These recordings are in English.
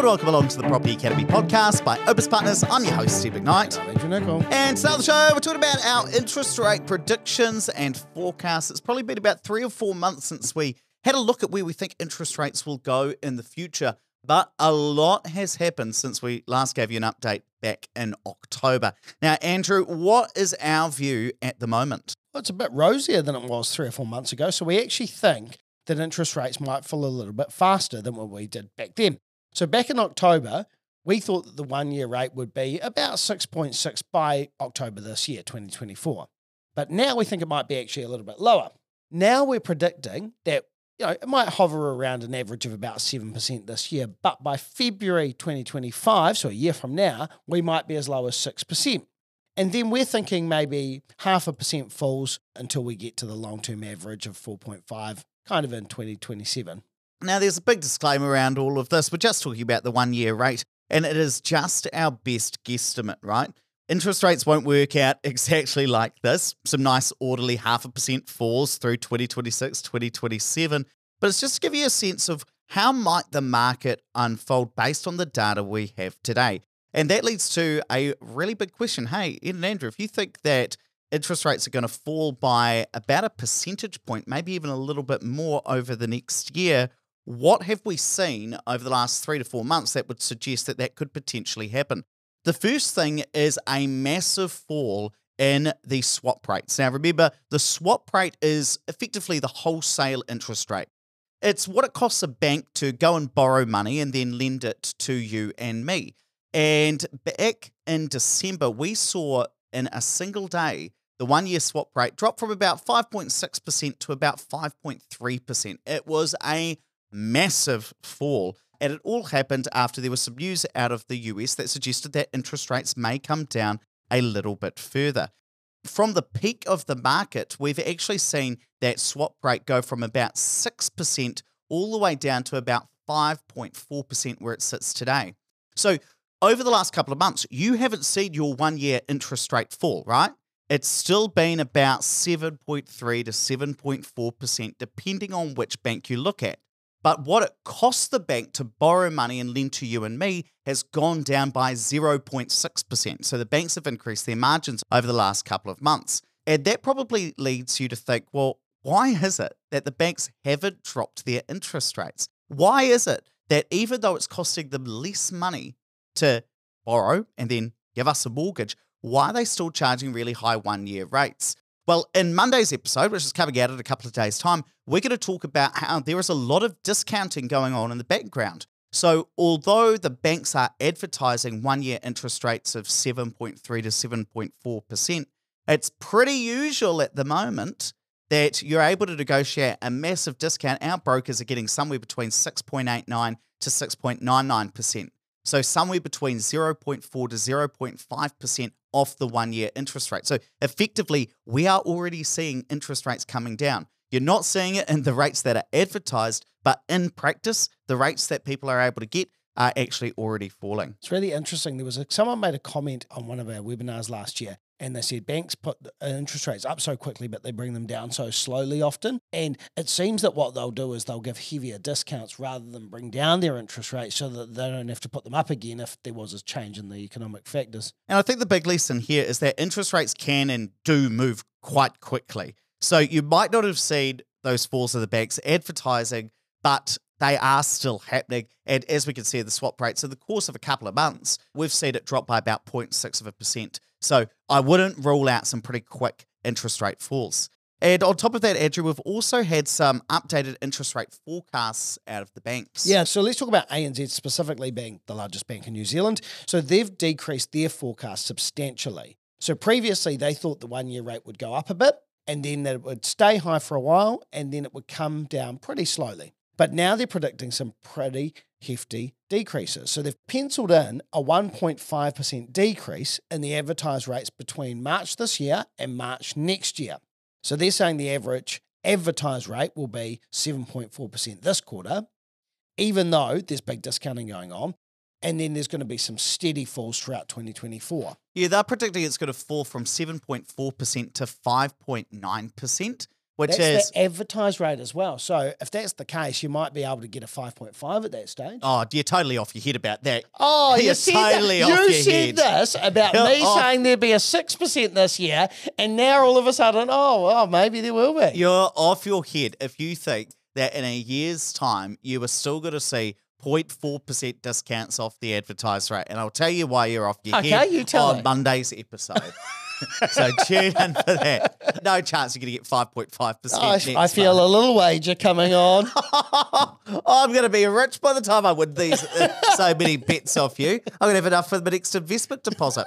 and welcome along to the Property Academy podcast by Opes Partners. I'm your host, Ed McKnight. Andrew Nicol. And to start the show, we're talking about our interest rate predictions and forecasts. It's probably been about three or four months since we had a look at where we think interest rates will go in the future. But a lot has happened since we last gave you an update back in October. Now, Andrew, what is our view at the moment? Well, it's a bit rosier than it was three or four months ago. So we actually think that interest rates might fall a little bit faster than what we did back then. So back in October, we thought that the one year rate would be about 6.6 by October this year, 2024. But now we think it might be actually a little bit lower. Now we're predicting that you know, it might hover around an average of about 7% this year, but by February 2025, so a year from now, we might be as low as 6%. And then we're thinking maybe half a percent falls until we get to the long term average of 4.5, kind of in 2027. Now, there's a big disclaimer around all of this. We're just talking about the one year rate, and it is just our best guesstimate, right? Interest rates won't work out exactly like this. Some nice, orderly half a percent falls through 2026, 2027. But it's just to give you a sense of how might the market unfold based on the data we have today. And that leads to a really big question. Hey, Ed and Andrew, if you think that interest rates are going to fall by about a percentage point, maybe even a little bit more over the next year, what have we seen over the last three to four months that would suggest that that could potentially happen? The first thing is a massive fall in the swap rates. Now, remember, the swap rate is effectively the wholesale interest rate. It's what it costs a bank to go and borrow money and then lend it to you and me. And back in December, we saw in a single day the one year swap rate drop from about 5.6% to about 5.3%. It was a massive fall. And it all happened after there was some news out of the US that suggested that interest rates may come down a little bit further. From the peak of the market, we've actually seen that swap rate go from about 6% all the way down to about 5.4% where it sits today. So, over the last couple of months, you haven't seen your one year interest rate fall, right? It's still been about 7.3 to 7.4%, depending on which bank you look at. But what it costs the bank to borrow money and lend to you and me has gone down by 0.6%. So the banks have increased their margins over the last couple of months. And that probably leads you to think, well, why is it that the banks haven't dropped their interest rates? Why is it that even though it's costing them less money to borrow and then give us a mortgage, why are they still charging really high one year rates? Well, in Monday's episode, which is coming out in a couple of days' time, we're going to talk about how there is a lot of discounting going on in the background. So, although the banks are advertising one year interest rates of 7.3 to 7.4%, it's pretty usual at the moment that you're able to negotiate a massive discount. Our brokers are getting somewhere between 6.89 to 6.99%. So somewhere between 0.4 to 0.5% off the one year interest rate. So effectively, we are already seeing interest rates coming down. You're not seeing it in the rates that are advertised, but in practice, the rates that people are able to get are actually already falling. It's really interesting. There was a, someone made a comment on one of our webinars last year and they said banks put uh, interest rates up so quickly, but they bring them down so slowly often. And it seems that what they'll do is they'll give heavier discounts rather than bring down their interest rates so that they don't have to put them up again if there was a change in the economic factors. And I think the big lesson here is that interest rates can and do move quite quickly. So you might not have seen those falls of the banks advertising, but they are still happening. And as we can see, the swap rates in the course of a couple of months, we've seen it drop by about 0.6 of a percent. So I wouldn't rule out some pretty quick interest rate falls. And on top of that, Andrew, we've also had some updated interest rate forecasts out of the banks. Yeah, so let's talk about ANZ specifically being the largest bank in New Zealand. So they've decreased their forecast substantially. So previously, they thought the one year rate would go up a bit and then that it would stay high for a while and then it would come down pretty slowly. But now they're predicting some pretty hefty decreases. So they've penciled in a 1.5% decrease in the advertised rates between March this year and March next year. So they're saying the average advertised rate will be 7.4% this quarter, even though there's big discounting going on. And then there's going to be some steady falls throughout 2024. Yeah, they're predicting it's going to fall from 7.4% to 5.9%, which That's is the advertised rate as well. So if that's the case, you might be able to get a 5.5 at that stage. oh, you're totally off your head about that. Oh, you You're said, totally that. off you your said head. this about You're me off. Oh. saying there'd be a 6% this year, and now all of a sudden, oh, well, maybe there will be. You're off your head if you think that in a year's time you are still going to see 0.4% discounts off the advertised rate. And I'll tell you why you're off your Okay, head you tell on me. Monday's episode. so tune in for that. No chance you're going to get 5.5%. I, next I feel month. a little wager coming on. I'm going to be rich by the time I win these uh, so many bets off you. I'm going to have enough for the next investment deposit.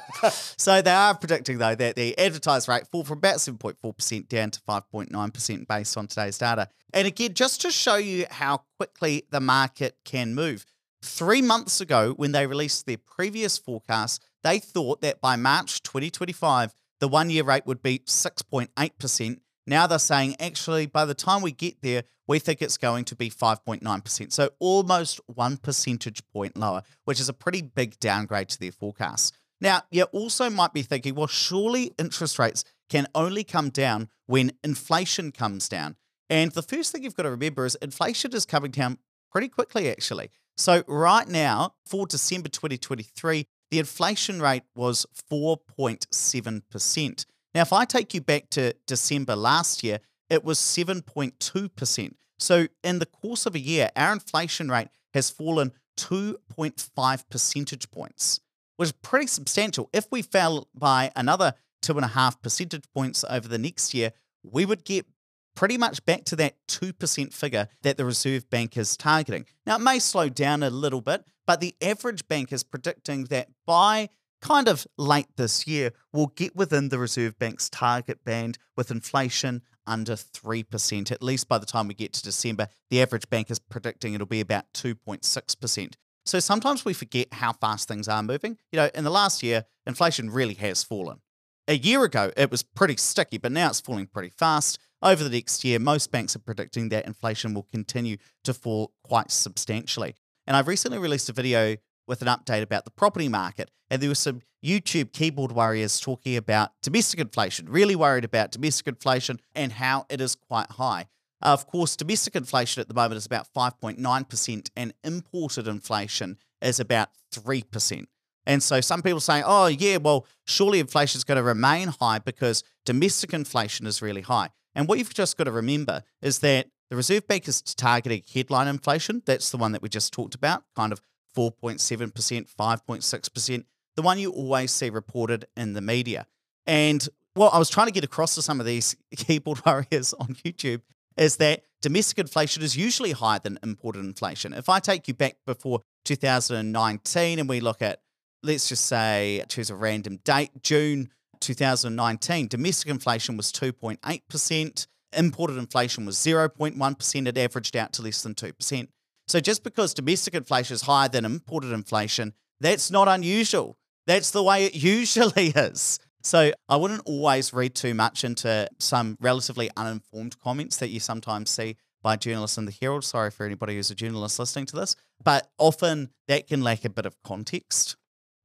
so they are predicting though that the advertised rate fall from about 7.4% down to 5.9% based on today's data. And again, just to show you how quickly the market can move. Three months ago, when they released their previous forecast, they thought that by March 2025, the one year rate would be 6.8%. Now they're saying, actually, by the time we get there, we think it's going to be 5.9%. So almost one percentage point lower, which is a pretty big downgrade to their forecast. Now, you also might be thinking, well, surely interest rates can only come down when inflation comes down. And the first thing you've got to remember is inflation is coming down pretty quickly, actually. So, right now, for December 2023, the inflation rate was 4.7%. Now, if I take you back to December last year, it was 7.2%. So, in the course of a year, our inflation rate has fallen 2.5 percentage points, which is pretty substantial. If we fell by another two and a half percentage points over the next year, we would get pretty much back to that 2% figure that the Reserve Bank is targeting. Now, it may slow down a little bit, but the average bank is predicting that by kind of late this year, we'll get within the Reserve Bank's target band with inflation under 3%. At least by the time we get to December, the average bank is predicting it'll be about 2.6%. So sometimes we forget how fast things are moving. You know, in the last year, inflation really has fallen. A year ago, it was pretty sticky, but now it's falling pretty fast. Over the next year, most banks are predicting that inflation will continue to fall quite substantially. And I've recently released a video with an update about the property market, and there were some YouTube keyboard warriors talking about domestic inflation, really worried about domestic inflation and how it is quite high. Of course, domestic inflation at the moment is about 5.9%, and imported inflation is about 3%. And so some people say, oh, yeah, well, surely inflation is going to remain high because domestic inflation is really high. And what you've just got to remember is that the Reserve Bank is targeting headline inflation. That's the one that we just talked about, kind of 4.7%, 5.6%, the one you always see reported in the media. And what I was trying to get across to some of these keyboard warriors on YouTube is that domestic inflation is usually higher than imported inflation. If I take you back before 2019 and we look at, let's just say, choose a random date, June 2019, domestic inflation was 2.8%, imported inflation was 0.1%, it averaged out to less than 2%. So just because domestic inflation is higher than imported inflation, that's not unusual. That's the way it usually is. So I wouldn't always read too much into some relatively uninformed comments that you sometimes see by journalists in the Herald. Sorry for anybody who's a journalist listening to this, but often that can lack a bit of context.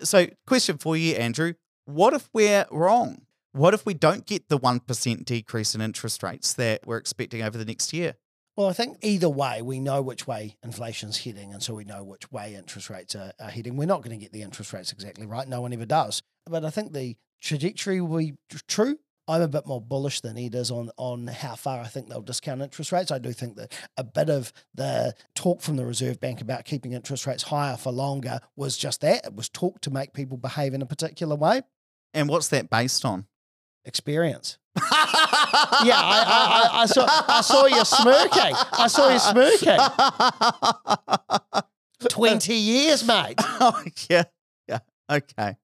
So, question for you, Andrew what if we're wrong? What if we don't get the 1% decrease in interest rates that we're expecting over the next year? Well, I think either way, we know which way inflation's heading, and so we know which way interest rates are, are heading. We're not going to get the interest rates exactly right. No one ever does. But I think the trajectory will be tr- true. I'm a bit more bullish than Ed is on, on how far I think they'll discount interest rates. I do think that a bit of the talk from the Reserve Bank about keeping interest rates higher for longer was just that. It was talk to make people behave in a particular way. And what's that based on? Experience. Yeah, I, I, I, I saw I saw you smirking. I saw you smirking. 20 years, mate. oh, yeah. Yeah. Okay.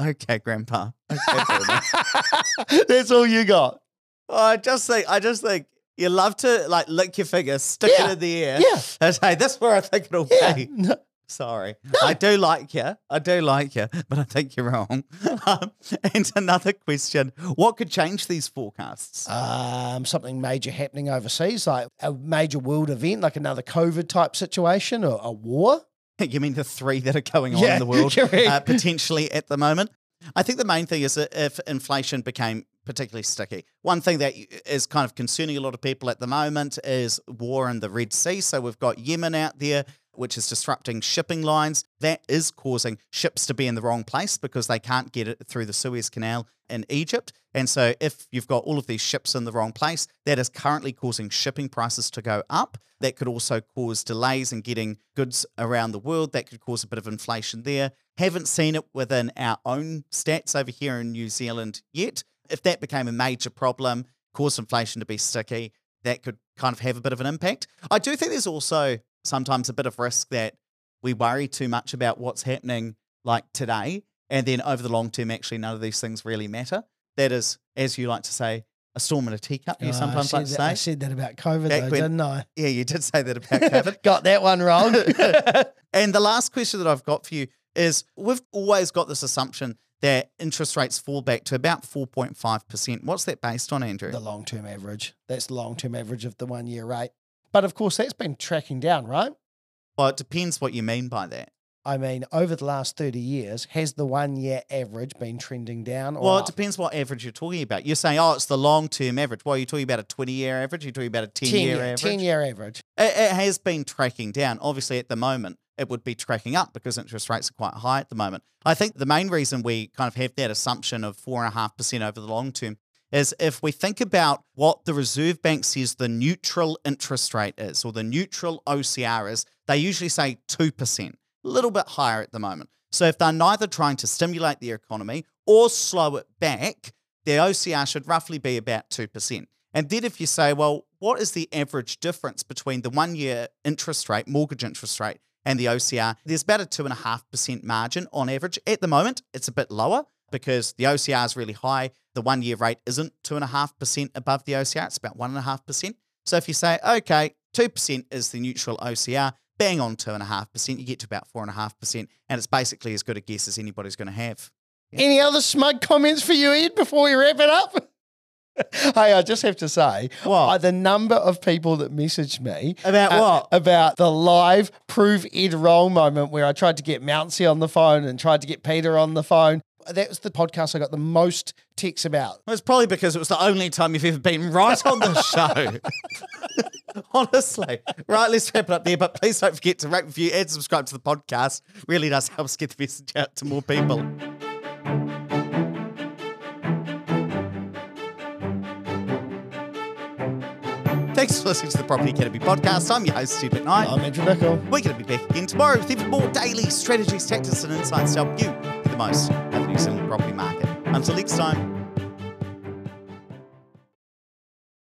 Okay, Grandpa. Okay, That's all you got. Oh, I just think, I just think you love to like lick your finger, stick Yeah. it in the air. Yeah. And say, that's where I think it'll Yeah. be. No, Sorry. I do like you. I do like you, but I think you're wrong. Um, and another question What could change these forecasts? Um, something major happening overseas, like a major world event, like another COVID type situation or a war. you mean the three that are going on Yeah, in the world uh, potentially at the moment? I think the main thing is that if inflation became particularly sticky. One thing that is kind of concerning a lot of people at the moment is war in the Red Sea. So we've got Yemen out there, which is disrupting shipping lines. That is causing ships to be in the wrong place because they can't get it through the Suez Canal in Egypt. And so, if you've got all of these ships in the wrong place, that is currently causing shipping prices to go up. That could also cause delays in getting goods around the world. That could cause a bit of inflation there. Haven't seen it within our own stats over here in New Zealand yet. If that became a major problem, caused inflation to be sticky, that could kind of have a bit of an impact. I do think there's also sometimes a bit of risk that we worry too much about what's happening like today. And then over the long term, actually, none of these things really matter. That is, as you like to say, a storm in a teacup. You Oh, sometimes like to that- I say. said that about COVID, Back though, when- didn't I? Yeah, you did say that about COVID. Got that one wrong. and the last question that I've got for you is we've always got this assumption that interest rates fall back to about 4.5%. What's that based on, Andrew? the long term average. That's the long term average of the one year rate. But of course, that's been tracking down, right? well, it depends what you mean by that. I mean, over the last 30 years, has the one year average been trending down? Or Well, it up? depends what average you're talking about. You're saying, oh, it's the long term average. Well, you're talking about a 20 year average? You're talking about a 10 year average? 10 year average. It, it has been tracking down. Obviously, at the moment, it would be tracking up because interest rates are quite high at the moment. I think the main reason we kind of have that assumption of 4.5% over the long term is if we think about what the Reserve Bank says the neutral interest rate is or the neutral OCR is, they usually say 2%, a little bit higher at the moment. So if they're neither trying to stimulate the economy or slow it back, their OCR should roughly be about 2%. And then if you say, well, what is the average difference between the one year interest rate, mortgage interest rate, and the OCR? There's about a 2.5% margin on average. At the moment, it's a bit lower because the OCR is really high. The one year rate isn't 2.5% above the OCR, it's about 1.5%. So if you say, okay, 2% is the neutral OCR, bang on 2.5%, you get to about 4.5%, and it's basically as good a guess as anybody's going to have. Any other smug comments for you, Ed, before we wrap it up? hey, I just have to say, What? the number of people that messaged me About uh, what? About the live prove Ed wrong moment where I tried to get Mountsy on the phone and tried to get Peter on the phone. That was the podcast I got the most texts about. Well, It's probably because it was the only time you've ever been right on the show. Honestly. Right, let's wrap it up there. But please don't forget to rate, review, and subscribe to the podcast. Really does help us get the message out to more people. Thanks for listening to the Property Academy podcast. I'm your host, Ed McKnight. I'm Andrew Nicol. We're going to be back again tomorrow with even more daily strategies, tactics, and insights to help you get the most out of the New Zealand property market. Until next time,